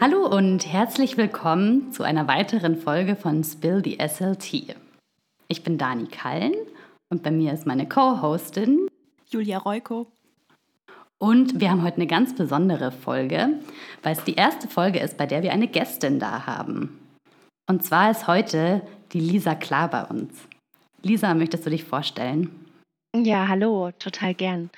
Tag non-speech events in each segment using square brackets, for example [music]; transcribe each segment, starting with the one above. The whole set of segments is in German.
Hallo und herzlich willkommen zu einer weiteren Folge von Spill the SLT. Ich bin Dani Kallen und bei mir ist meine Co-Hostin Julia Reuko. Und wir haben heute eine ganz besondere Folge, weil es die erste Folge ist, bei der wir eine Gästin da haben. Und zwar ist heute die Lisa klar bei uns. Lisa, möchtest du dich vorstellen? Ja, hallo, total gern.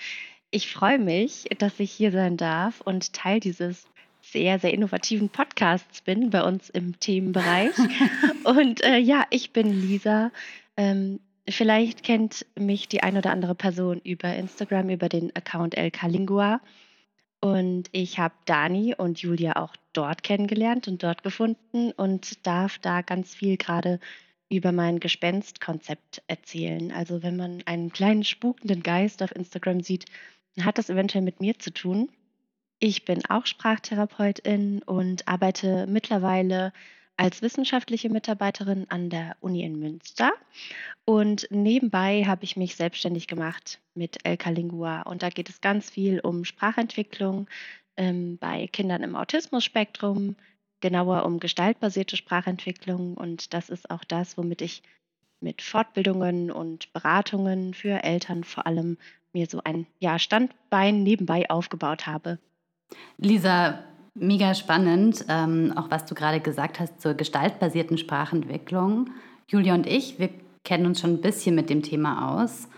Ich freue mich, dass ich hier sein darf und Teil dieses sehr, sehr innovativen Podcasts bin bei uns im Themenbereich. [laughs] und äh, ja, ich bin Lisa. Ähm, vielleicht kennt mich die ein oder andere Person über Instagram, über den Account LK Lingua. Und ich habe Dani und Julia auch dort kennengelernt und dort gefunden und darf da ganz viel gerade über mein Gespenstkonzept erzählen. Also wenn man einen kleinen spukenden Geist auf Instagram sieht, hat das eventuell mit mir zu tun. Ich bin auch Sprachtherapeutin und arbeite mittlerweile als wissenschaftliche Mitarbeiterin an der Uni in Münster. Und nebenbei habe ich mich selbstständig gemacht mit Elka Lingua. Und da geht es ganz viel um Sprachentwicklung ähm, bei Kindern im Autismus-Spektrum, genauer um gestaltbasierte Sprachentwicklung. Und das ist auch das, womit ich mit Fortbildungen und Beratungen für Eltern vor allem mir so ein ja, Standbein nebenbei aufgebaut habe. Lisa, mega spannend, ähm, auch was du gerade gesagt hast zur gestaltbasierten Sprachentwicklung. Julia und ich, wir kennen uns schon ein bisschen mit dem Thema aus,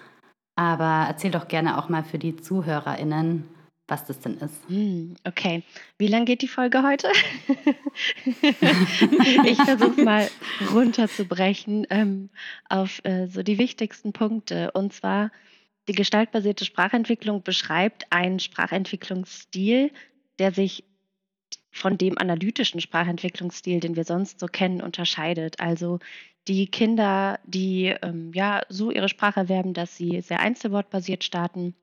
aber erzähl doch gerne auch mal für die ZuhörerInnen, was das denn ist. Hm, okay. Wie lang geht die Folge heute? [laughs] ich versuche mal runterzubrechen ähm, auf äh, so die wichtigsten Punkte. Und zwar die gestaltbasierte Sprachentwicklung beschreibt einen Sprachentwicklungsstil, der sich von dem analytischen Sprachentwicklungsstil, den wir sonst so kennen, unterscheidet. Also die Kinder, die ähm, ja so ihre Sprache erwerben, dass sie sehr einzelwortbasiert starten,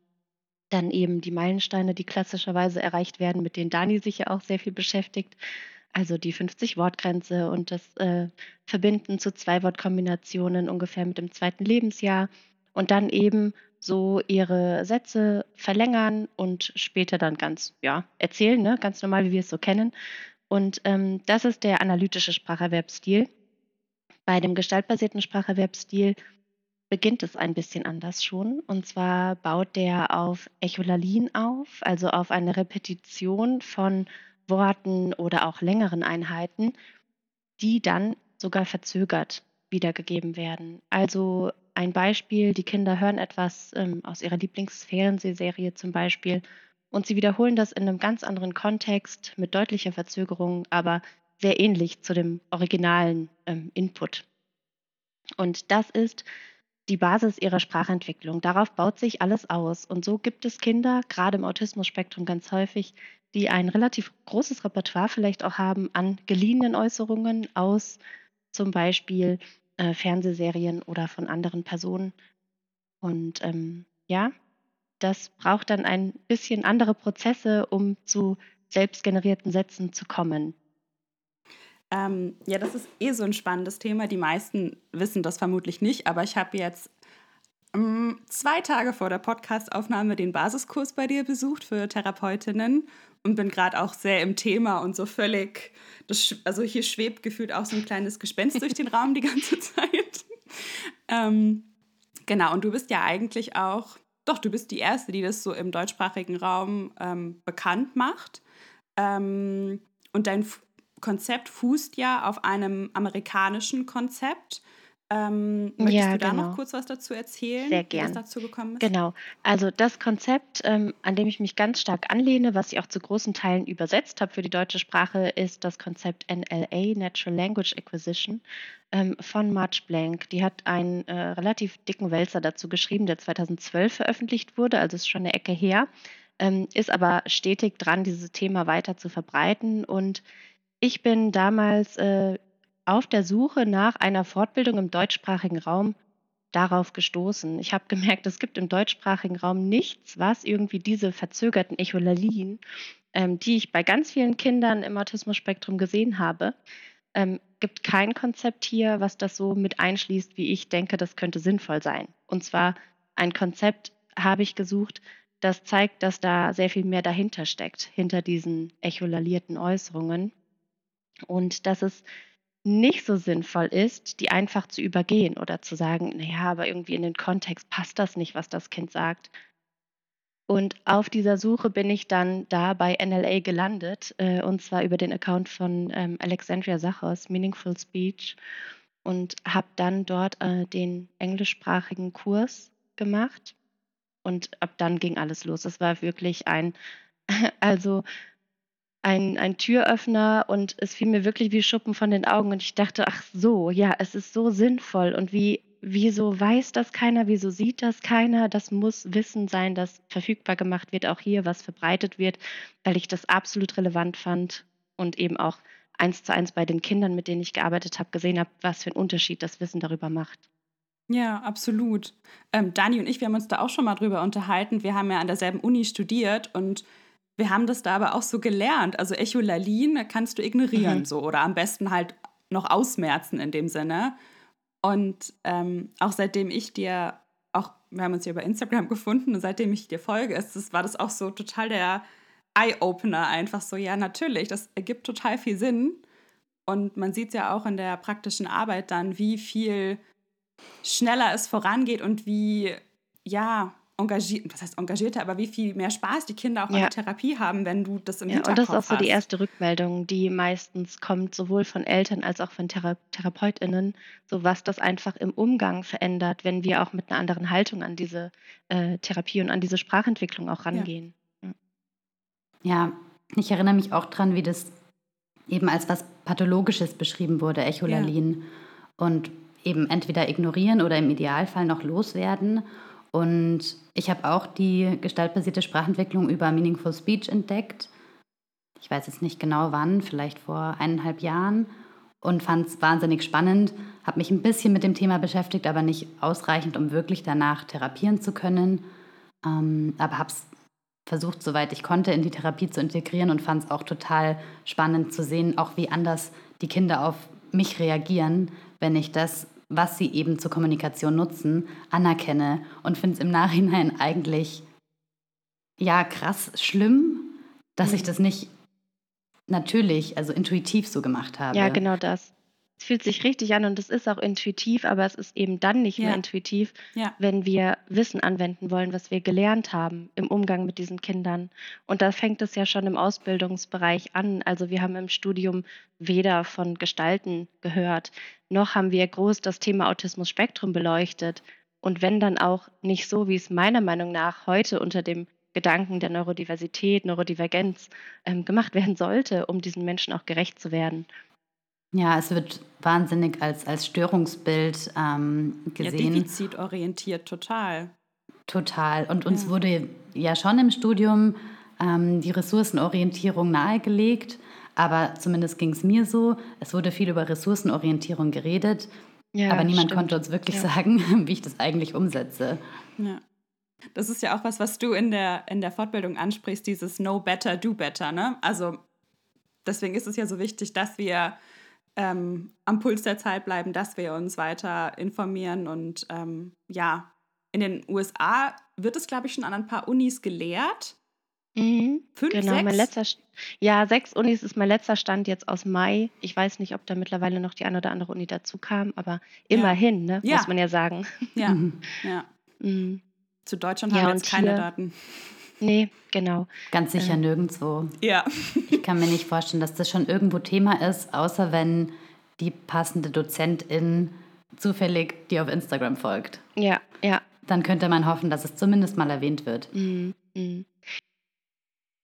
dann eben die Meilensteine, die klassischerweise erreicht werden, mit denen Dani sich ja auch sehr viel beschäftigt. Also die 50-Wort-Grenze und das äh, Verbinden zu Zwei-Wort-Kombinationen ungefähr mit dem zweiten Lebensjahr. Und dann eben so ihre Sätze verlängern und später dann ganz, ja, erzählen, ne? ganz normal, wie wir es so kennen. Und ähm, das ist der analytische Spracherwerbsstil. Bei dem gestaltbasierten Spracherwerbsstil beginnt es ein bisschen anders schon. Und zwar baut der auf Echolalien auf, also auf eine Repetition von Worten oder auch längeren Einheiten, die dann sogar verzögert wiedergegeben werden. Also ein Beispiel, die Kinder hören etwas ähm, aus ihrer Lieblingsfernsehserie zum Beispiel und sie wiederholen das in einem ganz anderen Kontext mit deutlicher Verzögerung, aber sehr ähnlich zu dem originalen ähm, Input. Und das ist die Basis ihrer Sprachentwicklung. Darauf baut sich alles aus. Und so gibt es Kinder, gerade im Autismus-Spektrum ganz häufig, die ein relativ großes Repertoire vielleicht auch haben an geliehenen Äußerungen aus zum Beispiel äh, Fernsehserien oder von anderen Personen. Und ähm, ja, das braucht dann ein bisschen andere Prozesse, um zu selbstgenerierten Sätzen zu kommen. Ähm, ja, das ist eh so ein spannendes Thema. Die meisten wissen das vermutlich nicht, aber ich habe jetzt ähm, zwei Tage vor der Podcastaufnahme den Basiskurs bei dir besucht für Therapeutinnen und bin gerade auch sehr im Thema und so völlig, das, also hier schwebt gefühlt auch so ein kleines Gespenst durch den Raum die ganze [laughs] Zeit. Ähm, genau, und du bist ja eigentlich auch, doch, du bist die Erste, die das so im deutschsprachigen Raum ähm, bekannt macht. Ähm, und dein Konzept fußt ja auf einem amerikanischen Konzept. Ähm, möchtest ja, du da genau. noch kurz was dazu erzählen, Sehr gern. wie das dazu gekommen ist? Genau. Also das Konzept, ähm, an dem ich mich ganz stark anlehne, was ich auch zu großen Teilen übersetzt habe für die deutsche Sprache, ist das Konzept NLA, Natural Language Acquisition, ähm, von Marge Blank. Die hat einen äh, relativ dicken Wälzer dazu geschrieben, der 2012 veröffentlicht wurde, also ist schon eine Ecke her, ähm, ist aber stetig dran, dieses Thema weiter zu verbreiten und ich bin damals äh, auf der Suche nach einer Fortbildung im deutschsprachigen Raum darauf gestoßen. Ich habe gemerkt, es gibt im deutschsprachigen Raum nichts, was irgendwie diese verzögerten Echolalien, ähm, die ich bei ganz vielen Kindern im Autismus-Spektrum gesehen habe, ähm, gibt kein Konzept hier, was das so mit einschließt, wie ich denke, das könnte sinnvoll sein. Und zwar ein Konzept habe ich gesucht, das zeigt, dass da sehr viel mehr dahinter steckt, hinter diesen echolalierten Äußerungen und dass es nicht so sinnvoll ist, die einfach zu übergehen oder zu sagen, naja, aber irgendwie in den Kontext passt das nicht, was das Kind sagt. Und auf dieser Suche bin ich dann da bei NLA gelandet, äh, und zwar über den Account von ähm, Alexandria Sachos, Meaningful Speech, und habe dann dort äh, den englischsprachigen Kurs gemacht. Und ab dann ging alles los. Es war wirklich ein, [laughs] also ein, ein Türöffner und es fiel mir wirklich wie Schuppen von den Augen und ich dachte, ach so, ja, es ist so sinnvoll und wie, wieso weiß das keiner, wieso sieht das keiner? Das muss Wissen sein, das verfügbar gemacht wird, auch hier, was verbreitet wird, weil ich das absolut relevant fand und eben auch eins zu eins bei den Kindern, mit denen ich gearbeitet habe, gesehen habe, was für einen Unterschied das Wissen darüber macht. Ja, absolut. Ähm, Dani und ich, wir haben uns da auch schon mal drüber unterhalten. Wir haben ja an derselben Uni studiert und wir haben das da aber auch so gelernt. Also Echolalin kannst du ignorieren mhm. so oder am besten halt noch ausmerzen in dem Sinne. Und ähm, auch seitdem ich dir, auch wir haben uns hier über Instagram gefunden und seitdem ich dir folge, ist das, war das auch so total der Eye-Opener einfach so, ja natürlich, das ergibt total viel Sinn. Und man sieht ja auch in der praktischen Arbeit dann, wie viel schneller es vorangeht und wie, ja, engagiert, was heißt engagierter, aber wie viel mehr Spaß die Kinder auch ja. an der Therapie haben, wenn du das im ja, Hinterkopf hast. Und das ist auch so die erste Rückmeldung, die meistens kommt, sowohl von Eltern als auch von Thera TherapeutInnen, so was das einfach im Umgang verändert, wenn wir auch mit einer anderen Haltung an diese äh, Therapie und an diese Sprachentwicklung auch rangehen. Ja. ja, ich erinnere mich auch dran, wie das eben als was Pathologisches beschrieben wurde, Echolalin. Und eben entweder ignorieren oder im Idealfall noch loswerden. Und ich habe auch die gestaltbasierte Sprachentwicklung über Meaningful Speech entdeckt. Ich weiß jetzt nicht genau wann, vielleicht vor eineinhalb Jahren und fand es wahnsinnig spannend, habe mich ein bisschen mit dem Thema beschäftigt, aber nicht ausreichend, um wirklich danach therapieren zu können. Ähm, aber habe es versucht, soweit ich konnte, in die Therapie zu integrieren und fand es auch total spannend zu sehen, auch wie anders die Kinder auf mich reagieren, wenn ich das was sie eben zur Kommunikation nutzen, anerkenne und finde es im Nachhinein eigentlich ja krass schlimm, dass ich mhm. das nicht natürlich, also intuitiv so gemacht habe. Ja, genau das. Es fühlt sich richtig an und es ist auch intuitiv, aber es ist eben dann nicht ja. mehr intuitiv, ja. wenn wir Wissen anwenden wollen, was wir gelernt haben im Umgang mit diesen Kindern. Und da fängt es ja schon im Ausbildungsbereich an. Also wir haben im Studium weder von Gestalten gehört, noch haben wir groß das Thema Autismus-Spektrum beleuchtet. Und wenn dann auch nicht so, wie es meiner Meinung nach heute unter dem Gedanken der Neurodiversität, Neurodivergenz ähm, gemacht werden sollte, um diesen Menschen auch gerecht zu werden. Ja, es wird wahnsinnig als, als Störungsbild ähm, gesehen. Ja, defizitorientiert, total. Total. Und uns ja. wurde ja schon im Studium ähm, die Ressourcenorientierung nahegelegt, aber zumindest ging es mir so. Es wurde viel über Ressourcenorientierung geredet, ja, aber niemand stimmt. konnte uns wirklich ja. sagen, [laughs] wie ich das eigentlich umsetze. Ja. Das ist ja auch was, was du in der, in der Fortbildung ansprichst, dieses Know Better, Do Better. Ne? Also deswegen ist es ja so wichtig, dass wir ähm, am Puls der Zeit bleiben, dass wir uns weiter informieren. Und ähm, ja, in den USA wird es, glaube ich, schon an ein paar Unis gelehrt. Mhm, Fünf, genau, sechs? Mein letzter, ja, sechs Unis ist mein letzter Stand jetzt aus Mai. Ich weiß nicht, ob da mittlerweile noch die eine oder andere Uni dazu kam, aber immerhin, ja. Ne, ja. muss man ja sagen. Ja, [laughs] ja. Mhm. Zu Deutschland haben wir jetzt keine hier, Daten. Nee, genau. Ganz sicher äh, nirgendwo. Ja. ich kann mir nicht vorstellen, dass das schon irgendwo Thema ist, außer wenn die passende Dozentin zufällig dir auf Instagram folgt. Ja, ja. Dann könnte man hoffen, dass es zumindest mal erwähnt wird. Mhm. Mhm.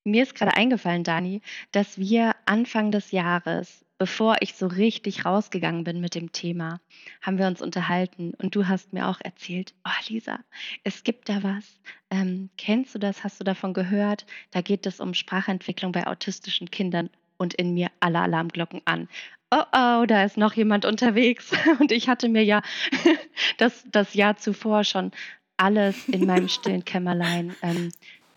Mir ist gerade eingefallen, Dani, dass wir Anfang des Jahres, bevor ich so richtig rausgegangen bin mit dem Thema, haben wir uns unterhalten und du hast mir auch erzählt, oh Lisa, es gibt da was. Ähm, kennst du das? Hast du davon gehört? Da geht es um Sprachentwicklung bei autistischen Kindern und in mir alle Alarmglocken an. Oh oh, da ist noch jemand unterwegs. [laughs] Und ich hatte mir ja [laughs] das, das Jahr zuvor schon alles in meinem stillen Kämmerlein ähm,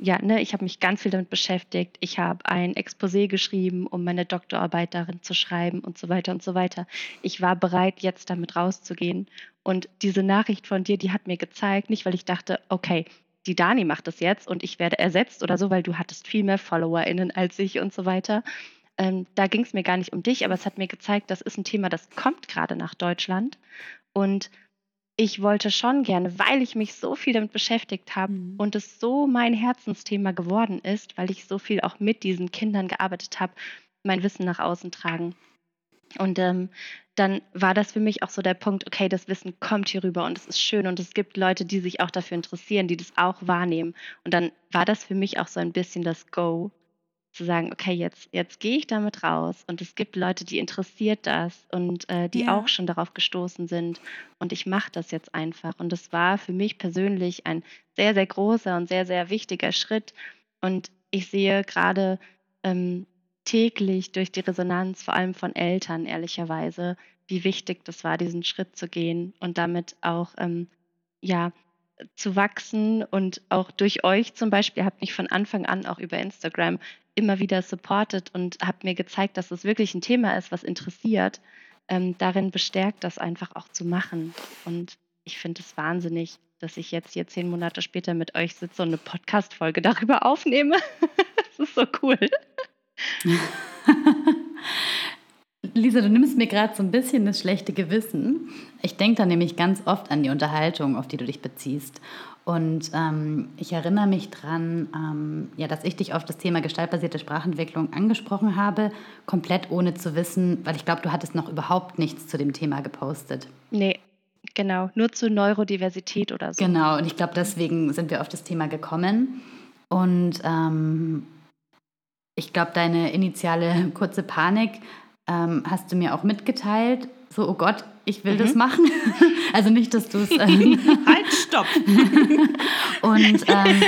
ja, ne, ich habe mich ganz viel damit beschäftigt. Ich habe ein Exposé geschrieben, um meine Doktorarbeit darin zu schreiben und so weiter und so weiter. Ich war bereit, jetzt damit rauszugehen. Und diese Nachricht von dir, die hat mir gezeigt, nicht weil ich dachte, okay, die Dani macht das jetzt und ich werde ersetzt oder so, weil du hattest viel mehr FollowerInnen als ich und so weiter. ähm, da ging es mir gar nicht um dich, aber es hat mir gezeigt, das ist ein Thema, das kommt gerade nach Deutschland. Und ich wollte schon gerne, weil ich mich so viel damit beschäftigt habe mhm. und es so mein Herzensthema geworden ist, weil ich so viel auch mit diesen Kindern gearbeitet habe, mein Wissen nach außen tragen. Und ähm, dann war das für mich auch so der Punkt, okay, das Wissen kommt hier rüber und es ist schön und es gibt Leute, die sich auch dafür interessieren, die das auch wahrnehmen. Und dann war das für mich auch so ein bisschen das Go, zu sagen, okay, jetzt, jetzt gehe ich damit raus und es gibt Leute, die interessiert das und äh, die ja. auch schon darauf gestoßen sind und ich mache das jetzt einfach. Und das war für mich persönlich ein sehr, sehr großer und sehr, sehr wichtiger Schritt. Und ich sehe gerade ähm, täglich durch die Resonanz, vor allem von Eltern, ehrlicherweise, wie wichtig das war, diesen Schritt zu gehen und damit auch ähm, ja, zu wachsen und auch durch euch zum Beispiel, habt mich von Anfang an auch über Instagram immer wieder supportet und habt mir gezeigt, dass es wirklich ein Thema ist, was interessiert, ähm, darin bestärkt, das einfach auch zu machen. Und ich finde es wahnsinnig, dass ich jetzt hier zehn Monate später mit euch sitze und eine Podcast-Folge darüber aufnehme. [laughs] das ist so cool. [laughs] Lisa, du nimmst mir gerade so ein bisschen das schlechte Gewissen. Ich denke da nämlich ganz oft an die Unterhaltung, auf die du dich beziehst. Und ähm, ich erinnere mich daran, ähm, ja, dass ich dich auf das Thema gestaltbasierte Sprachentwicklung angesprochen habe, komplett ohne zu wissen, weil ich glaube, du hattest noch überhaupt nichts zu dem Thema gepostet. Nee, genau, nur zu Neurodiversität oder so. Genau, und ich glaube, deswegen sind wir auf das Thema gekommen. Und ähm, ich glaube, deine initiale kurze Panik ähm, hast du mir auch mitgeteilt. So, oh Gott, ich will mhm. das machen. [laughs] also nicht, dass du es. [laughs] Ähm halt, stopp! [laughs] und ähm,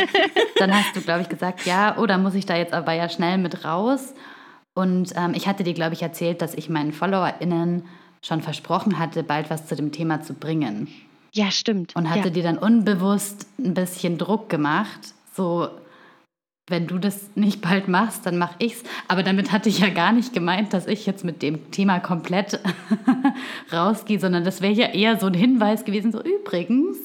dann hast du, glaube ich, gesagt, ja, oder oh, muss ich da jetzt aber ja schnell mit raus? Und ähm, ich hatte dir, glaube ich, erzählt, dass ich meinen FollowerInnen schon versprochen hatte, bald was zu dem Thema zu bringen. Ja, stimmt. Und hatte ja. dir dann unbewusst ein bisschen Druck gemacht, so wenn du das nicht bald machst, dann mache ich's. Aber damit hatte ich ja gar nicht gemeint, dass ich jetzt mit dem Thema komplett [laughs] rausgehe, sondern das wäre ja eher so ein Hinweis gewesen, so übrigens,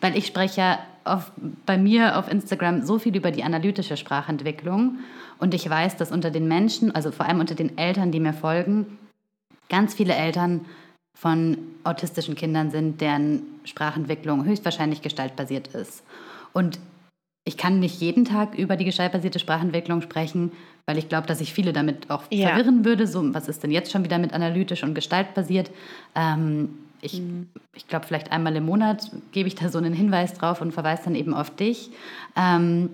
weil ich spreche ja auf, bei mir auf Instagram so viel über die analytische Sprachentwicklung und ich weiß, dass unter den Menschen, also vor allem unter den Eltern, die mir folgen, ganz viele Eltern von autistischen Kindern sind, deren Sprachentwicklung höchstwahrscheinlich gestaltbasiert ist. Und ich kann nicht jeden Tag über die gestaltbasierte Sprachentwicklung sprechen, weil ich glaube, dass ich viele damit auch ja. verwirren würde. So, was ist denn jetzt schon wieder mit analytisch und gestaltbasiert? Ähm, ich, mhm. ich glaube, vielleicht einmal im Monat gebe ich da so einen Hinweis drauf und verweise dann eben auf dich. Ähm,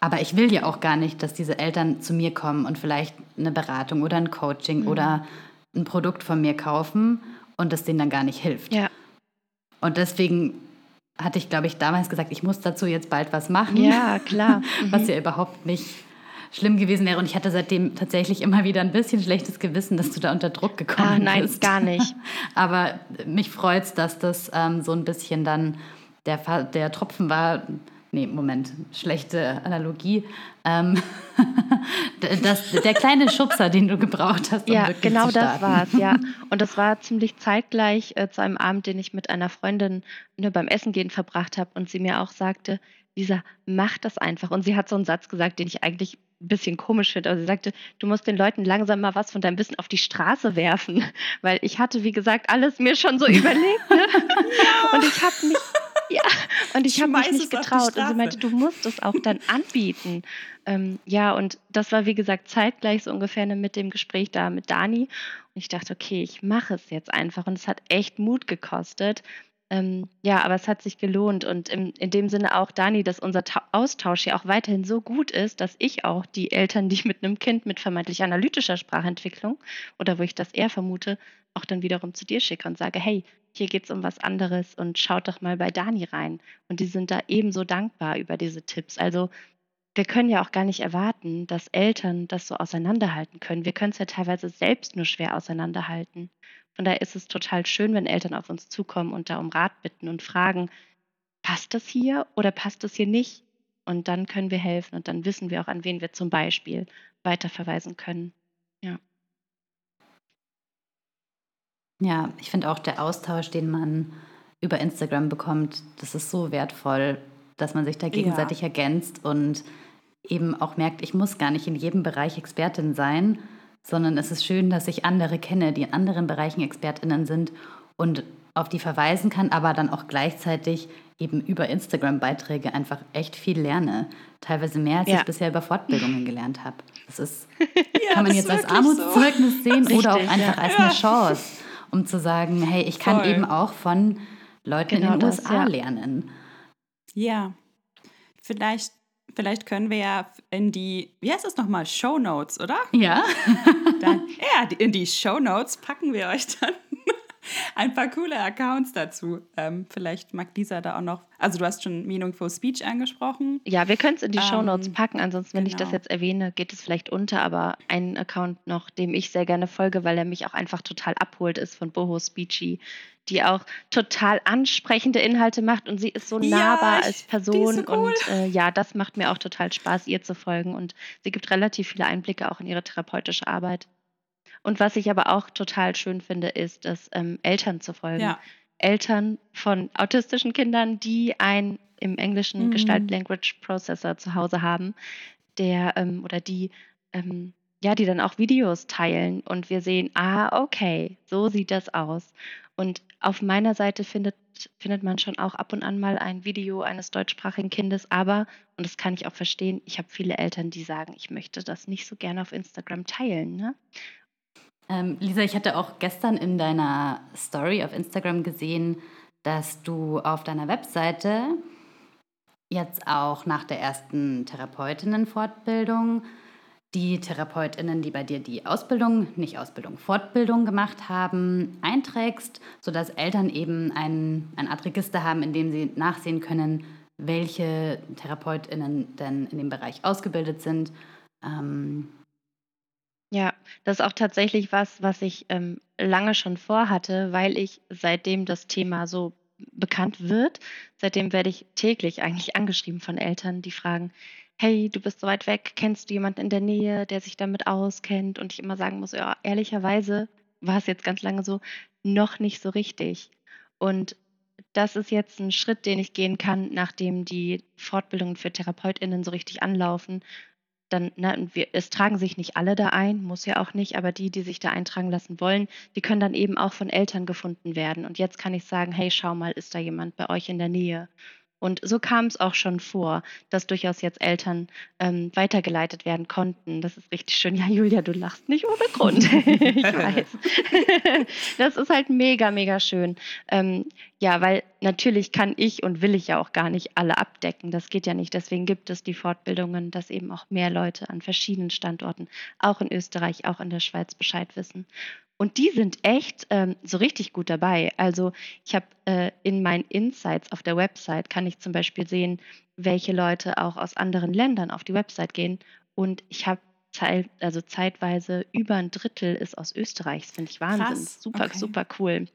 aber ich will ja auch gar nicht, dass diese Eltern zu mir kommen und vielleicht eine Beratung oder ein Coaching mhm. oder ein Produkt von mir kaufen und das denen dann gar nicht hilft. Ja. Und deswegen hatte ich, glaube ich, damals gesagt, ich muss dazu jetzt bald was machen. Ja, klar. [laughs] Was ja überhaupt nicht schlimm gewesen wäre. Und ich hatte seitdem tatsächlich immer wieder ein bisschen schlechtes Gewissen, dass du da unter Druck gekommen ah, nein, bist. Gar nicht. [laughs] Aber mich freut es, dass das ähm, so ein bisschen dann der, der Tropfen war, Nee, Moment, schlechte Analogie. Ähm, [laughs] das, der kleine Schubser, den du gebraucht hast, um ja, genau das war es, ja. [laughs] Und das war ziemlich zeitgleich äh, zu einem Abend, den ich mit einer Freundin nur beim Essen gehen verbracht habe und sie mir auch sagte, Lisa, mach das einfach. Und sie hat so einen Satz gesagt, den ich eigentlich ein bisschen komisch finde. Also sie sagte, du musst den Leuten langsam mal was von deinem Wissen auf die Straße werfen. [laughs] Weil ich hatte, wie gesagt, alles mir schon so überlegt. Ne? ja. Und ich habe mich ja, und ich habe mich nicht getraut. Und sie meinte, du musst es auch dann anbieten. Ähm, ja, und das war, wie gesagt, zeitgleich so ungefähr mit dem Gespräch da mit Dani. Und ich dachte, okay, ich mache es jetzt einfach. Und es hat echt Mut gekostet. Ähm, ja, aber es hat sich gelohnt und im, in dem Sinne auch, Dani, dass unser Ta Austausch ja auch weiterhin so gut ist, dass ich auch die Eltern, die mit einem Kind mit vermeintlich analytischer Sprachentwicklung oder wo ich das eher vermute, auch dann wiederum zu dir schicke und sage, hey, hier geht es um was anderes und schaut doch mal bei Dani rein. Und die sind da ebenso dankbar über diese Tipps. Also wir können ja auch gar nicht erwarten, dass Eltern das so auseinanderhalten können. Wir können es ja teilweise selbst nur schwer auseinanderhalten. Von daher ist es total schön, wenn Eltern auf uns zukommen und da um Rat bitten und fragen, passt das hier oder passt das hier nicht? Und dann können wir helfen und dann wissen wir auch, an wen wir zum Beispiel weiterverweisen können. Ja. Ja, ich finde auch der Austausch, den man über Instagram bekommt, das ist so wertvoll, dass man sich da gegenseitig ja. ergänzt und eben auch merkt, ich muss gar nicht in jedem Bereich Expertin sein, sondern es ist schön, dass ich andere kenne, die in anderen Bereichen ExpertInnen sind und auf die verweisen kann, aber dann auch gleichzeitig eben über Instagram-Beiträge einfach echt viel lerne. Teilweise mehr, als ja. ich bisher über Fortbildungen gelernt habe. Das ist, [laughs] ja, kann man jetzt als Armutszeugnis so. sehen Richtig, oder auch einfach ja. als eine Chance, um zu sagen, hey, ich kann Voll. eben auch von Leuten genau in den das, USA lernen. Ja, vielleicht, vielleicht können wir ja in die, wie heißt das nochmal, Show Notes, oder? Ja. Dann, ja, in die Show Notes packen wir euch dann [laughs] ein paar coole Accounts dazu. Ähm, vielleicht mag Lisa da auch noch. Also, du hast schon Meaningful Speech angesprochen. Ja, wir können es in die ähm, Show Notes packen. Ansonsten, wenn genau. ich das genau. jetzt erwähne, geht es vielleicht unter. Aber ein Account noch, dem ich sehr gerne folge, weil er mich auch einfach total abholt, ist von Boho Speechy, die auch total ansprechende Inhalte macht und sie ist so nahbar ja, als Person. So cool. Und äh, ja, das macht mir auch total Spaß, ihr zu folgen. Und sie gibt relativ viele Einblicke auch in ihre therapeutische Arbeit. Und was ich aber auch total schön finde, ist, dass ähm, Eltern zu folgen. Ja. Eltern von autistischen Kindern, die ein im Englischen mhm. Gestalt Language Processor zu Hause haben, der ähm, oder die ähm, ja, die dann auch Videos teilen und wir sehen, ah, okay, so sieht das aus. Und auf meiner Seite findet, findet man schon auch ab und an mal ein Video eines deutschsprachigen Kindes, aber, und das kann ich auch verstehen, ich habe viele Eltern, die sagen, ich möchte das nicht so gerne auf Instagram teilen. Ne? Ähm, Lisa, ich hatte auch gestern in deiner Story auf Instagram gesehen, dass du auf deiner Webseite jetzt auch nach der ersten Therapeutinnenfortbildung die Therapeutinnen, die bei dir die Ausbildung, nicht Ausbildung, Fortbildung gemacht haben, einträgst, sodass Eltern eben ein, ein Art Register haben, in dem sie nachsehen können, welche Therapeutinnen denn in dem Bereich ausgebildet sind. Ähm, das ist auch tatsächlich was, was ich ähm, lange schon vorhatte, weil ich seitdem das Thema so bekannt wird, seitdem werde ich täglich eigentlich angeschrieben von Eltern, die fragen, hey, du bist so weit weg, kennst du jemanden in der Nähe, der sich damit auskennt? Und ich immer sagen muss, ja, ehrlicherweise war es jetzt ganz lange so, noch nicht so richtig. Und das ist jetzt ein Schritt, den ich gehen kann, nachdem die Fortbildungen für TherapeutInnen so richtig anlaufen dann, ne, wir, es tragen sich nicht alle da ein, muss ja auch nicht, aber die, die sich da eintragen lassen wollen, die können dann eben auch von Eltern gefunden werden. Und jetzt kann ich sagen, hey, schau mal, ist da jemand bei euch in der Nähe? Und so kam es auch schon vor, dass durchaus jetzt Eltern ähm, weitergeleitet werden konnten. Das ist richtig schön. Ja, Julia, du lachst nicht ohne Grund. [laughs] ich weiß. [laughs] das ist halt mega, mega schön. Ähm, ja, weil natürlich kann ich und will ich ja auch gar nicht alle abdecken. Das geht ja nicht. Deswegen gibt es die Fortbildungen, dass eben auch mehr Leute an verschiedenen Standorten, auch in Österreich, auch in der Schweiz Bescheid wissen. Und die sind echt ähm, so richtig gut dabei. Also ich habe äh, in meinen Insights auf der Website kann ich zum Beispiel sehen, welche Leute auch aus anderen Ländern auf die Website gehen. Und ich habe also zeitweise über ein Drittel ist aus Österreich. Das finde ich Wahnsinn. Krass. Super, okay. super cool.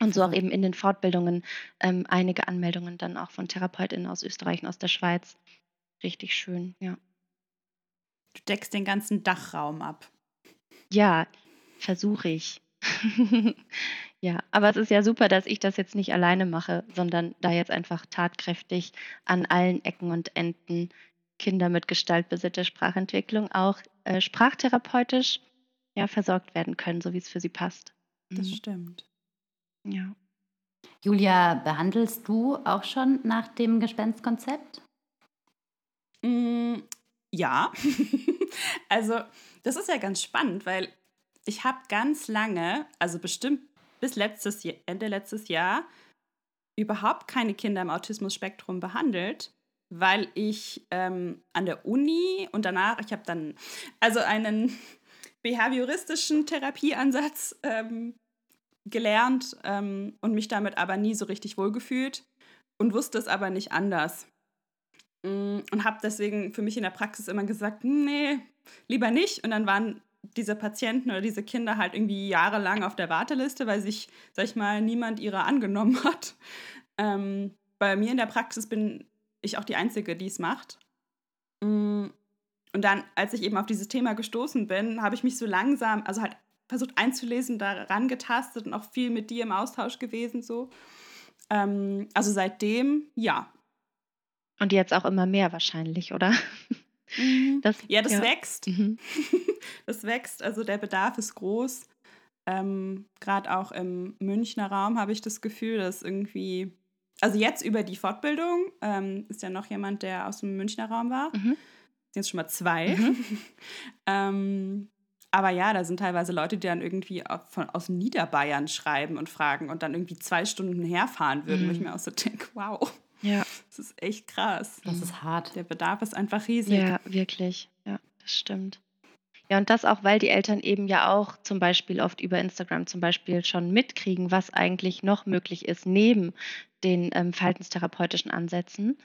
Und so auch eben in den Fortbildungen ähm, einige Anmeldungen dann auch von TherapeutInnen aus Österreich und aus der Schweiz. Richtig schön, ja. Du deckst den ganzen Dachraum ab. Ja, versuche ich. [laughs] ja, aber es ist ja super, dass ich das jetzt nicht alleine mache, sondern da jetzt einfach tatkräftig an allen Ecken und Enden Kinder mit gestaltbasierter Sprachentwicklung auch äh, sprachtherapeutisch ja, versorgt werden können, so wie es für sie passt. Das mhm. stimmt. Ja. Julia, behandelst du auch schon nach dem Gespenstkonzept? Mm, ja. [laughs] also, das ist ja ganz spannend, weil ich habe ganz lange, also bestimmt bis letztes Jahr, Ende letztes Jahr, überhaupt keine Kinder im Autismus-Spektrum behandelt, weil ich ähm, an der Uni und danach, ich habe dann also einen [laughs] behavioristischen Therapieansatz ähm, gelernt ähm, und mich damit aber nie so richtig wohlgefühlt und wusste es aber nicht anders. Mm, und habe deswegen für mich in der Praxis immer gesagt, nee, lieber nicht. Und dann waren diese Patienten oder diese Kinder halt irgendwie jahrelang auf der Warteliste, weil sich, sag ich mal, niemand ihrer angenommen [laughs] hat. Ähm, bei mir in der Praxis bin ich auch die Einzige, die es macht. Mm, und dann, als ich eben auf dieses Thema gestoßen bin, habe ich mich so langsam, also halt versucht einzulesen, daran getastet und auch viel mit dir im Austausch gewesen. So. Ähm, also seitdem, ja. Und jetzt auch immer mehr wahrscheinlich, oder? [laughs] Mhm. Das, ja, das ja. wächst. Mhm. [laughs] Das wächst, also der Bedarf ist groß. Ähm, Gerade auch im Münchner Raum habe ich das Gefühl, dass irgendwie, also jetzt über die Fortbildung ähm, ist ja noch jemand, der aus dem Münchner Raum war. Mhm. Sind jetzt schon mal zwei. Mhm. [laughs] ähm, aber ja, da sind teilweise Leute, die dann irgendwie von, aus Niederbayern schreiben und fragen und dann irgendwie zwei Stunden herfahren würden, wo ich mhm. mir auch so denke, wow. Ja. Das ist echt krass. Das ist hart. Der Bedarf ist einfach riesig. Ja, wirklich. Ja, das stimmt. Ja, und das auch, weil die Eltern eben ja auch zum Beispiel oft über Instagram zum Beispiel schon mitkriegen, was eigentlich noch möglich ist neben den ähm, verhaltenstherapeutischen Ansätzen.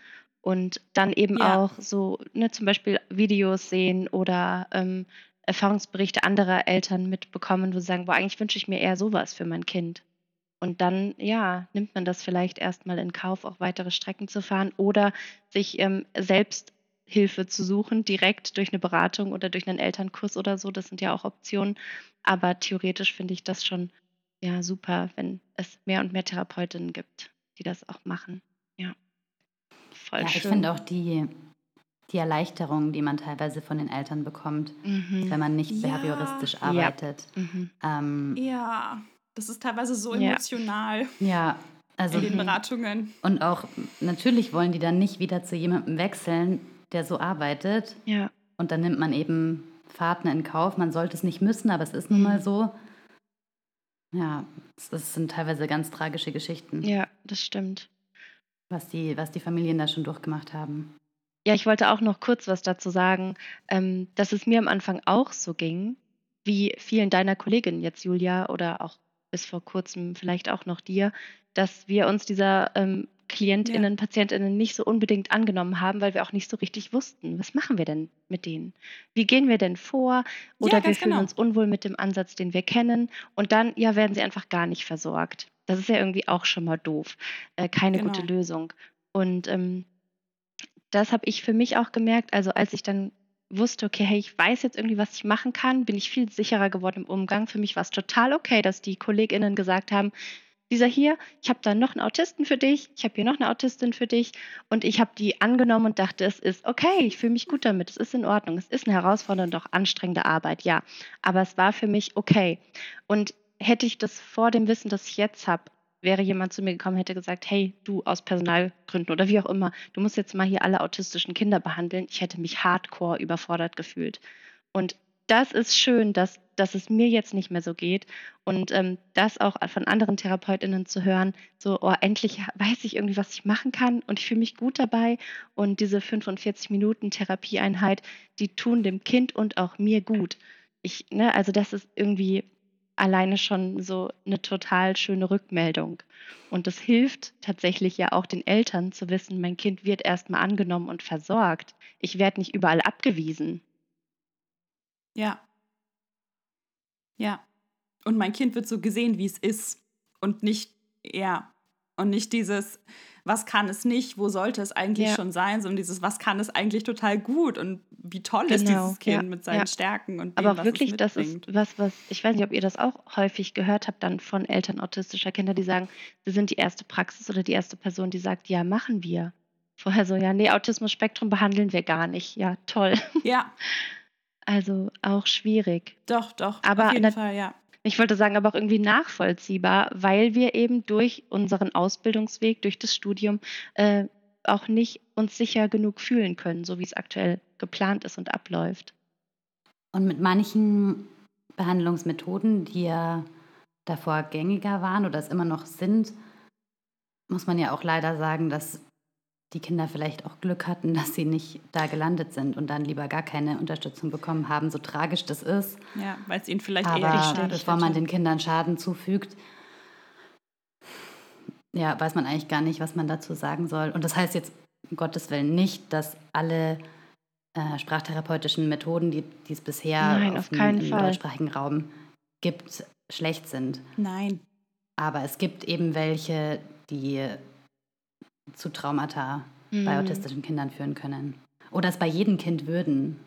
Und dann eben ja. auch so, ne, zum Beispiel Videos sehen oder ähm, Erfahrungsberichte anderer Eltern mitbekommen, wo sie sagen, boah, eigentlich wünsche ich mir eher sowas für mein Kind. Und dann, ja, nimmt man das vielleicht erstmal in Kauf, auch weitere Strecken zu fahren oder sich ähm, selbst Hilfe zu suchen, direkt durch eine Beratung oder durch einen Elternkurs oder so. Das sind ja auch Optionen. Aber theoretisch finde ich das schon ja super, wenn es mehr und mehr Therapeutinnen gibt, die das auch machen. Ja. Voll ja, schön. ich finde auch die die Erleichterung, die man teilweise von den Eltern bekommt, mhm. wenn man nicht ja. behavioristisch arbeitet. Ja. Mhm. Ähm, ja, das ist teilweise so emotional. Ja, also. In den Beratungen. Und auch, natürlich wollen die dann nicht wieder zu jemandem wechseln, der so arbeitet. Ja. Und dann nimmt man eben Fahrten in Kauf. Man sollte es nicht müssen, aber es ist nun mal mhm. so. Ja, das sind teilweise ganz tragische Geschichten. Ja, das stimmt. Was die, was die Familien da schon durchgemacht haben. Ja, ich wollte auch noch kurz was dazu sagen, ähm, dass es mir am Anfang auch so ging, wie vielen deiner Kolleginnen jetzt, Julia, oder auch bis vor kurzem vielleicht auch noch dir, dass wir uns dieser ähm, KlientInnen, ja. PatientInnen nicht so unbedingt angenommen haben, weil wir auch nicht so richtig wussten, was machen wir denn mit denen? Wie gehen wir denn vor? Oder ja, wir fühlen genau. uns unwohl mit dem Ansatz, den wir kennen. Und dann, ja, werden sie einfach gar nicht versorgt. Das ist ja irgendwie auch schon mal doof. Äh, keine genau. gute Lösung. Und ähm, das habe ich für mich auch gemerkt. Also als ich dann wusste, okay, hey, ich weiß jetzt irgendwie, was ich machen kann, bin ich viel sicherer geworden im Umgang. Für mich war es total okay, dass die KollegInnen gesagt haben, dieser hier, ich habe da noch einen Autisten für dich, ich habe hier noch eine Autistin für dich und ich habe die angenommen und dachte, es ist okay, ich fühle mich gut damit, es ist in Ordnung, es ist eine herausfordernde, doch anstrengende Arbeit, ja, aber es war für mich okay. Und hätte ich das vor dem Wissen, das ich jetzt habe, wäre jemand zu mir gekommen, hätte gesagt, hey, du aus Personalgründen oder wie auch immer, du musst jetzt mal hier alle autistischen Kinder behandeln. Ich hätte mich hardcore überfordert gefühlt. Und das ist schön, dass, dass es mir jetzt nicht mehr so geht und ähm, das auch von anderen Therapeutinnen zu hören, so, oh, endlich weiß ich irgendwie, was ich machen kann und ich fühle mich gut dabei und diese 45 Minuten Therapieeinheit, die tun dem Kind und auch mir gut. Ich, ne, also das ist irgendwie alleine schon so eine total schöne Rückmeldung. Und das hilft tatsächlich ja auch den Eltern zu wissen, mein Kind wird erstmal angenommen und versorgt. Ich werde nicht überall abgewiesen. Ja. Ja. Und mein Kind wird so gesehen, wie es ist. Und nicht, ja. Und nicht dieses, was kann es nicht, wo sollte es eigentlich ja. schon sein, sondern dieses, was kann es eigentlich total gut und wie toll genau. ist dieses Kind ja. mit seinen ja. Stärken und dem, Aber wirklich, das ist was, was, ich weiß nicht, ob ihr das auch häufig gehört habt, dann von Eltern autistischer Kinder, die sagen, sie sind die erste Praxis oder die erste Person, die sagt, ja, machen wir. Vorher so, ja, nee, Autismus-Spektrum behandeln wir gar nicht. Ja, toll. Ja. [laughs] Also auch schwierig. Doch, doch. Aber auf jeden Fall, ja. Ich wollte sagen, aber auch irgendwie nachvollziehbar, weil wir eben durch unseren Ausbildungsweg, durch das Studium äh, auch nicht uns sicher genug fühlen können, so wie es aktuell geplant ist und abläuft. Und mit manchen Behandlungsmethoden, die ja davor gängiger waren oder es immer noch sind, muss man ja auch leider sagen, dass die Kinder vielleicht auch Glück hatten, dass sie nicht da gelandet sind und dann lieber gar keine Unterstützung bekommen haben, so tragisch das ist. Ja, weil es ihnen vielleicht Aber eher nicht bevor man den Kindern Schaden zufügt, ja, weiß man eigentlich gar nicht, was man dazu sagen soll. Und das heißt jetzt um Gottes Willen nicht, dass alle äh, sprachtherapeutischen Methoden, die, die es bisher Nein, auf keinen im Fall. deutschsprachigen Raum gibt, schlecht sind. Nein. Aber es gibt eben welche, die zu Traumata mhm. bei autistischen Kindern führen können. Oder es bei jedem Kind würden.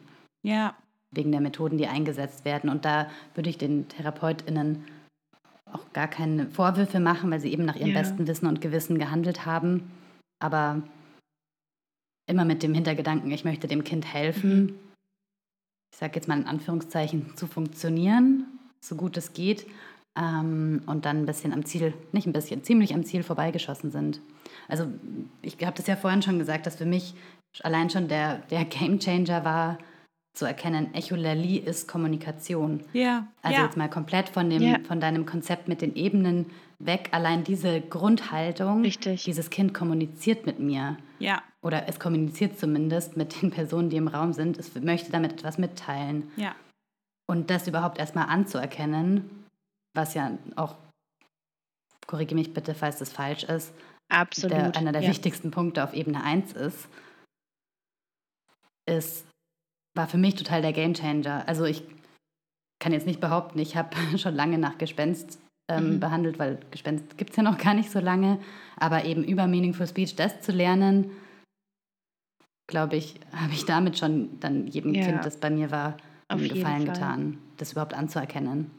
Ja. Wegen der Methoden, die eingesetzt werden. Und da würde ich den TherapeutInnen auch gar keine Vorwürfe machen, weil sie eben nach ihrem ja. besten Wissen und Gewissen gehandelt haben. Aber immer mit dem Hintergedanken, ich möchte dem Kind helfen, mhm. ich sage jetzt mal in Anführungszeichen, zu funktionieren, so gut es geht. Ähm, und dann ein bisschen am Ziel, nicht ein bisschen, ziemlich am Ziel vorbeigeschossen sind. Also ich habe das ja vorhin schon gesagt, dass für mich allein schon der, der Game Changer war, zu erkennen, Echolali ist Kommunikation. Ja. Also ja. jetzt mal komplett von, dem, ja. von deinem Konzept mit den Ebenen weg. Allein diese Grundhaltung, Richtig. dieses Kind kommuniziert mit mir. Ja. Oder es kommuniziert zumindest mit den Personen, die im Raum sind. Es möchte damit etwas mitteilen. Ja. Und das überhaupt erstmal anzuerkennen, was ja auch, korrigiere mich bitte, falls das falsch ist, Absolut. Der, einer der ja. wichtigsten Punkte auf Ebene 1 ist, ist, war für mich total der Gamechanger. Also ich kann jetzt nicht behaupten, ich habe [laughs] schon lange nach Gespenst ähm, mhm. behandelt, weil Gespenst gibt es ja noch gar nicht so lange. Aber eben über Meaningful Speech das zu lernen, glaube ich, habe ich damit schon dann jedem ja. Kind, das bei mir war, einen Gefallen getan, das überhaupt anzuerkennen.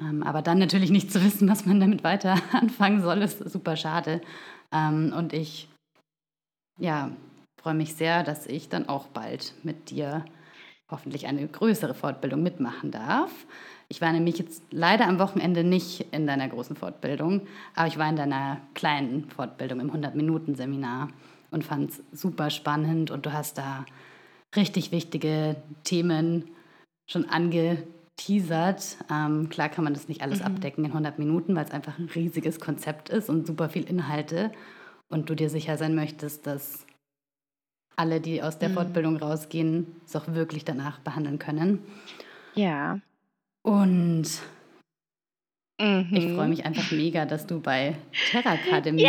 Ähm, aber dann natürlich nicht zu wissen, was man damit weiter [laughs] anfangen soll, ist super schade. Ähm, und ich ja, freue mich sehr, dass ich dann auch bald mit dir hoffentlich eine größere Fortbildung mitmachen darf. Ich war nämlich jetzt leider am Wochenende nicht in deiner großen Fortbildung, aber ich war in deiner kleinen Fortbildung im 100-Minuten-Seminar und fand es super spannend und du hast da richtig wichtige Themen schon ange teasert. Ähm, klar kann man das nicht alles mhm. abdecken in 100 Minuten, weil es einfach ein riesiges Konzept ist und super viel Inhalte. Und du dir sicher sein möchtest, dass alle, die aus der mhm. Fortbildung rausgehen, es auch wirklich danach behandeln können. Ja. Und mhm. ich freue mich einfach mega, dass du bei Terra [laughs] Academy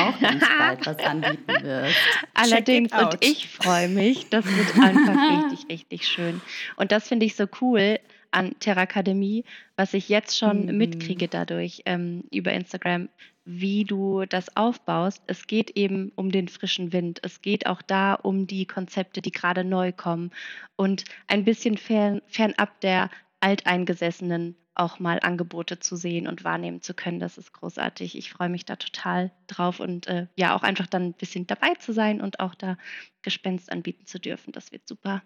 auch ganz bald was [laughs] anbieten wirst. Allerdings, und ich freue mich, das wird einfach [laughs] richtig, richtig schön. Und das finde ich so cool an Terrakademie, was ich jetzt schon mhm. mitkriege dadurch ähm, über Instagram, wie du das aufbaust. Es geht eben um den frischen Wind. Es geht auch da um die Konzepte, die gerade neu kommen und ein bisschen fern, fernab der alteingesessenen auch mal Angebote zu sehen und wahrnehmen zu können. Das ist großartig. Ich freue mich da total drauf und äh, ja, auch einfach dann ein bisschen dabei zu sein und auch da Gespenst anbieten zu dürfen. Das wird super.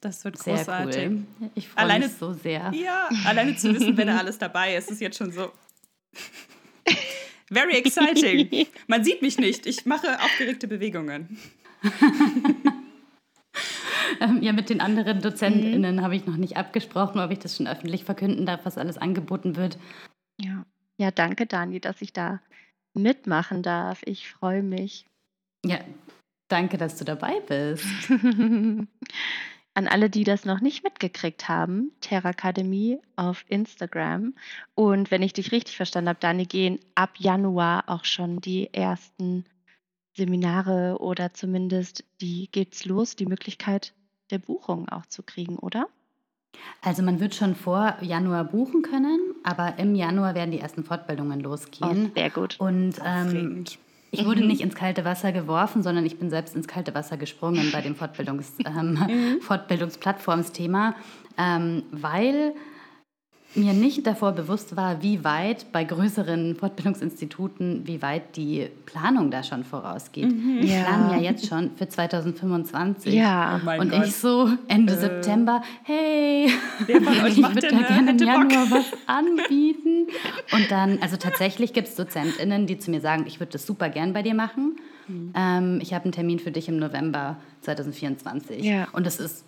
Das wird sehr großartig. Cool. Ich freue mich so sehr. Ja, alleine zu wissen, wer da alles dabei ist, ist jetzt schon so. Very exciting. Man sieht mich nicht. Ich mache aufgeregte Bewegungen. Ähm, ja, mit den anderen DozentInnen mhm. habe ich noch nicht abgesprochen, ob ich das schon öffentlich verkünden darf, was alles angeboten wird. Ja, ja danke, Dani, dass ich da mitmachen darf. Ich freue mich. Ja, danke, dass du dabei bist. [laughs] An alle, die das noch nicht mitgekriegt haben, Terrakademie auf Instagram. Und wenn ich dich richtig verstanden habe, Dani, gehen ab Januar auch schon die ersten Seminare oder zumindest die geht's los, die Möglichkeit der Buchung auch zu kriegen, oder? Also man wird schon vor Januar buchen können, aber im Januar werden die ersten Fortbildungen losgehen. Oh, sehr gut. Und ähm, ich wurde mhm. nicht ins kalte Wasser geworfen, sondern ich bin selbst ins kalte Wasser gesprungen bei dem [laughs] Fortbildungs, ähm, mhm. Fortbildungsplattformsthema, ähm, weil mir nicht davor bewusst war, wie weit bei größeren Fortbildungsinstituten, wie weit die Planung da schon vorausgeht. Mhm. Wir ja. planen ja jetzt schon für 2025. Ja. Oh und Gott. ich so Ende äh. September, hey, [laughs] ich würde da gerne im Januar was [laughs] anbieten. Und dann, also tatsächlich gibt es DozentInnen, die zu mir sagen, ich würde das super gern bei dir machen. Mhm. Ähm, ich habe einen Termin für dich im November 2024. Ja. Und das ist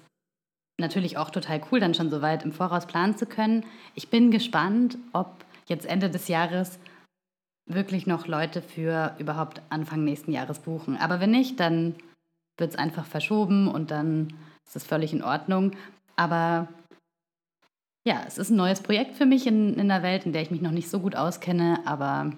natürlich auch total cool, dann schon so weit im Voraus planen zu können. Ich bin gespannt, ob jetzt Ende des Jahres wirklich noch Leute für überhaupt Anfang nächsten Jahres buchen. Aber wenn nicht, dann wird es einfach verschoben und dann ist es völlig in Ordnung. Aber ja, es ist ein neues Projekt für mich in, in einer Welt, in der ich mich noch nicht so gut auskenne, aber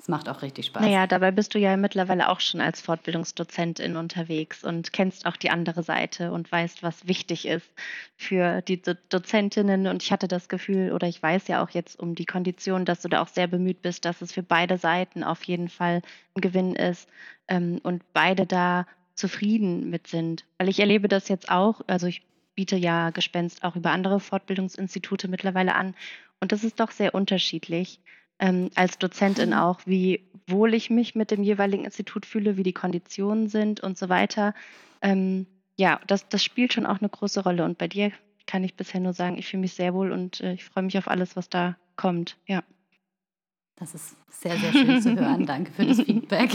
es macht auch richtig Spaß. Naja, dabei bist du ja mittlerweile auch schon als Fortbildungsdozentin unterwegs und kennst auch die andere Seite und weißt, was wichtig ist für die Do Dozentinnen. Und ich hatte das Gefühl, oder ich weiß ja auch jetzt um die Kondition, dass du da auch sehr bemüht bist, dass es für beide Seiten auf jeden Fall ein Gewinn ist ähm, und beide da zufrieden mit sind. Weil ich erlebe das jetzt auch, also ich biete ja Gespenst auch über andere Fortbildungsinstitute mittlerweile an und das ist doch sehr unterschiedlich ähm, als Dozentin auch, wie wohl ich mich mit dem jeweiligen Institut fühle, wie die Konditionen sind und so weiter. Ähm, ja, das, das spielt schon auch eine große Rolle. Und bei dir kann ich bisher nur sagen, ich fühle mich sehr wohl und äh, ich freue mich auf alles, was da kommt. Ja. Das ist sehr, sehr schön zu hören. Danke für das [laughs] Feedback.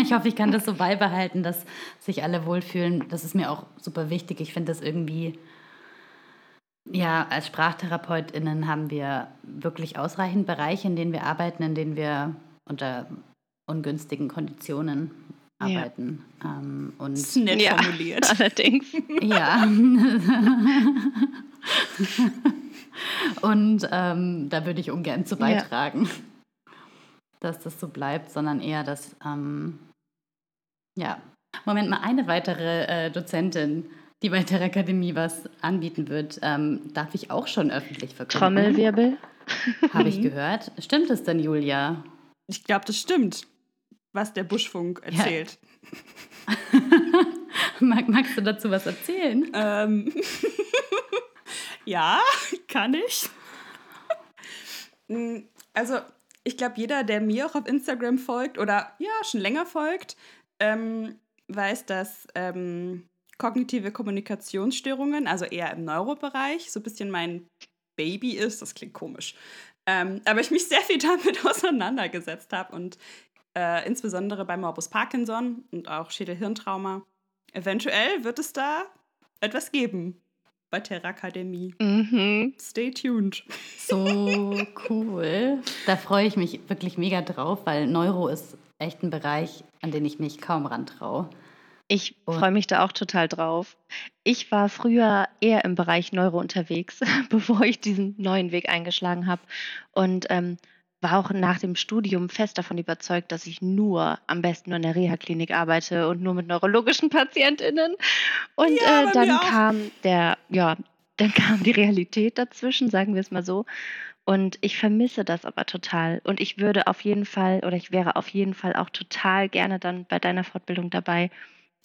Ich hoffe, ich kann das so beibehalten, dass sich alle wohlfühlen. Das ist mir auch super wichtig. Ich finde das irgendwie, ja, als SprachtherapeutInnen haben wir wirklich ausreichend Bereiche, in denen wir arbeiten, in denen wir unter ungünstigen Konditionen arbeiten. Ja. Ähm, und das ist nett ja, formuliert. [laughs] Allerdings. Ja. und ähm, da würde ich ungern zu beitragen. Ja dass das so bleibt, sondern eher, dass, ähm, ja, Moment mal, eine weitere äh, Dozentin, die bei der Akademie was anbieten wird, ähm, darf ich auch schon öffentlich verkünden. Trommelwirbel. [laughs] Habe ich gehört. Stimmt es denn, Julia? Ich glaube, das stimmt, was der Buschfunk erzählt. Ja. [laughs] Mag, magst du dazu was erzählen? Ähm. [laughs] ja, kann ich. Hm, also, ich glaube, jeder, der mir auch auf Instagram folgt oder ja, schon länger folgt, ähm, weiß, dass ähm, kognitive Kommunikationsstörungen, also eher im Neurobereich, so ein bisschen mein Baby ist. Das klingt komisch. Ähm, aber ich mich sehr viel damit [laughs] auseinandergesetzt habe und äh, insbesondere bei Morbus Parkinson und auch Schädelhirntrauma. Eventuell wird es da etwas geben bei Terra Akademie. Mhm. Stay tuned. So [laughs] cool. Da freue ich mich wirklich mega drauf, weil Neuro ist echt ein Bereich, an den ich mich kaum rantraue. Ich freue mich da auch total drauf. Ich war früher eher im Bereich Neuro unterwegs, [laughs] bevor ich diesen neuen Weg eingeschlagen habe. Und ähm, war auch nach dem Studium fest davon überzeugt, dass ich nur am besten nur in der Reha-Klinik arbeite und nur mit neurologischen [laughs] PatientInnen. Und ja, äh, dann kam der, ja, dann kam die Realität dazwischen, sagen wir es mal so. Und ich vermisse das aber total. Und ich würde auf jeden Fall, oder ich wäre auf jeden Fall auch total gerne dann bei deiner Fortbildung dabei,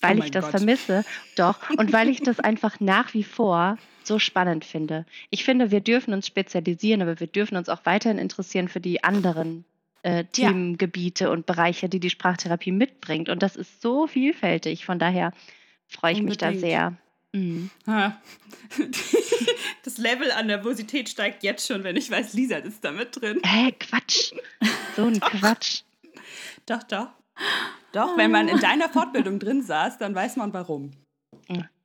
weil oh ich das Gott. vermisse. Doch. [laughs] Und weil ich das einfach nach wie vor so spannend finde. Ich finde, wir dürfen uns spezialisieren, aber wir dürfen uns auch weiterhin interessieren für die anderen äh, Themengebiete ja. und Bereiche, die die Sprachtherapie mitbringt. Und das ist so vielfältig. Von daher freue ich Unbedingt. mich da sehr. Mhm. [laughs] Das Level an Nervosität steigt jetzt schon, wenn ich weiß, Lisa ist da mit drin. Hä, Quatsch. So ein [laughs] Quatsch. Doch, doch. Doch, wenn man in deiner Fortbildung drin saß, dann weiß man warum.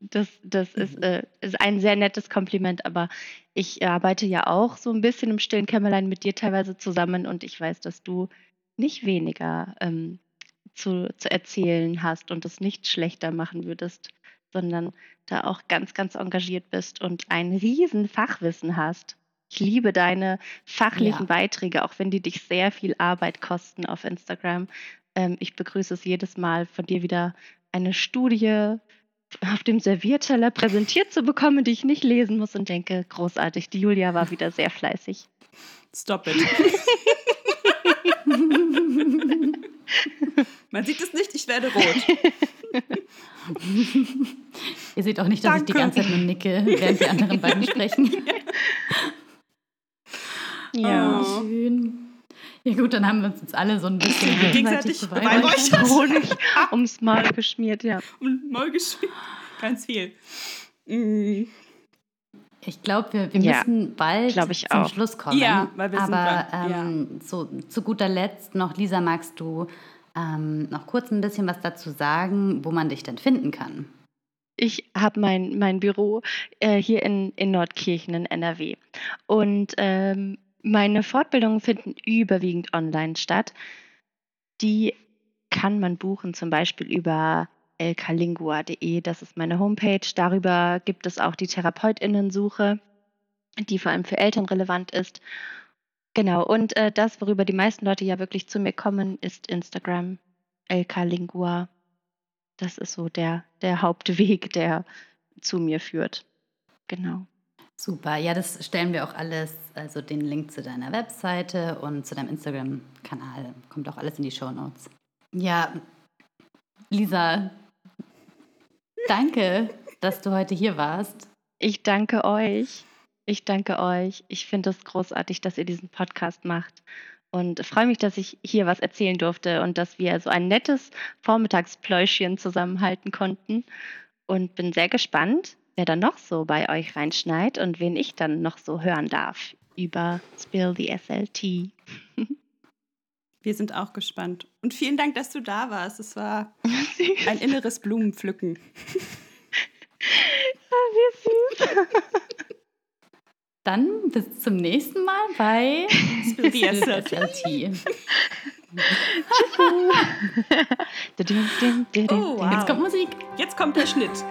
Das, das ist, mhm. äh, ist ein sehr nettes Kompliment, aber ich arbeite ja auch so ein bisschen im stillen Kämmerlein mit dir teilweise zusammen und ich weiß, dass du nicht weniger ähm, zu, zu erzählen hast und es nicht schlechter machen würdest, sondern da auch ganz, ganz engagiert bist und ein riesen Fachwissen hast. Ich liebe deine fachlichen ja. Beiträge, auch wenn die dich sehr viel Arbeit kosten auf Instagram. Ähm, ich begrüße es jedes Mal, von dir wieder eine Studie auf dem Servierteller präsentiert zu bekommen, die ich nicht lesen muss und denke, großartig, die Julia war wieder sehr fleißig. Stop it. [laughs] Man sieht es nicht, ich werde rot. [laughs] Ihr seht auch nicht, dass Danke. ich die ganze Zeit nur nicke, während die anderen beiden sprechen. [laughs] ja. Oh, schön. [laughs] Ja gut, dann haben wir uns jetzt alle so ein bisschen gegenseitig beweihräuchert. Honig ums Maul geschmiert, ja. [laughs] Um Maul geschmiert. Ganz viel. Mm. Ich glaube, wir, wir ja, müssen bald zum auch. Schluss kommen. Ja, weil wir Aber sind ähm, ja. so, zu guter Letzt noch, Lisa, magst du ähm, noch kurz ein bisschen was dazu sagen, wo man dich denn finden kann? Ich habe mein, mein Büro äh, hier in, in Nordkirchen in NRW. Und ähm, meine Fortbildungen finden überwiegend online statt. Die kann man buchen, zum Beispiel über lklingua.de. Das ist meine Homepage. Darüber gibt es auch die Therapeutinnensuche, die vor allem für Eltern relevant ist. Genau, und äh, das, worüber die meisten Leute ja wirklich zu mir kommen, ist Instagram, lklingua. Das ist so der, der Hauptweg, der zu mir führt. Genau. Super, ja, das stellen wir auch alles, also den Link zu deiner Webseite und zu deinem Instagram-Kanal, kommt auch alles in die Show Notes. Ja, Lisa, danke, dass du heute hier warst. Ich danke euch. Ich danke euch. Ich finde es großartig, dass ihr diesen Podcast macht. und freue mich, dass ich hier was erzählen durfte und dass wir so ein nettes Vormittagspläuschchen zusammenhalten konnten. Und bin sehr gespannt, wer dann noch so bei euch reinschneit und wen ich dann noch so hören darf über Spill the SLT. Wir sind auch gespannt. Und vielen Dank, dass du da warst. Es war [laughs] ein inneres Blumenpflücken. Ja, wie süß. [laughs] Dann bis zum nächsten Mal bei Spill the [laughs] SLT. SLT. Oh, wow. Jetzt kommt Musik. Jetzt kommt der Schnitt.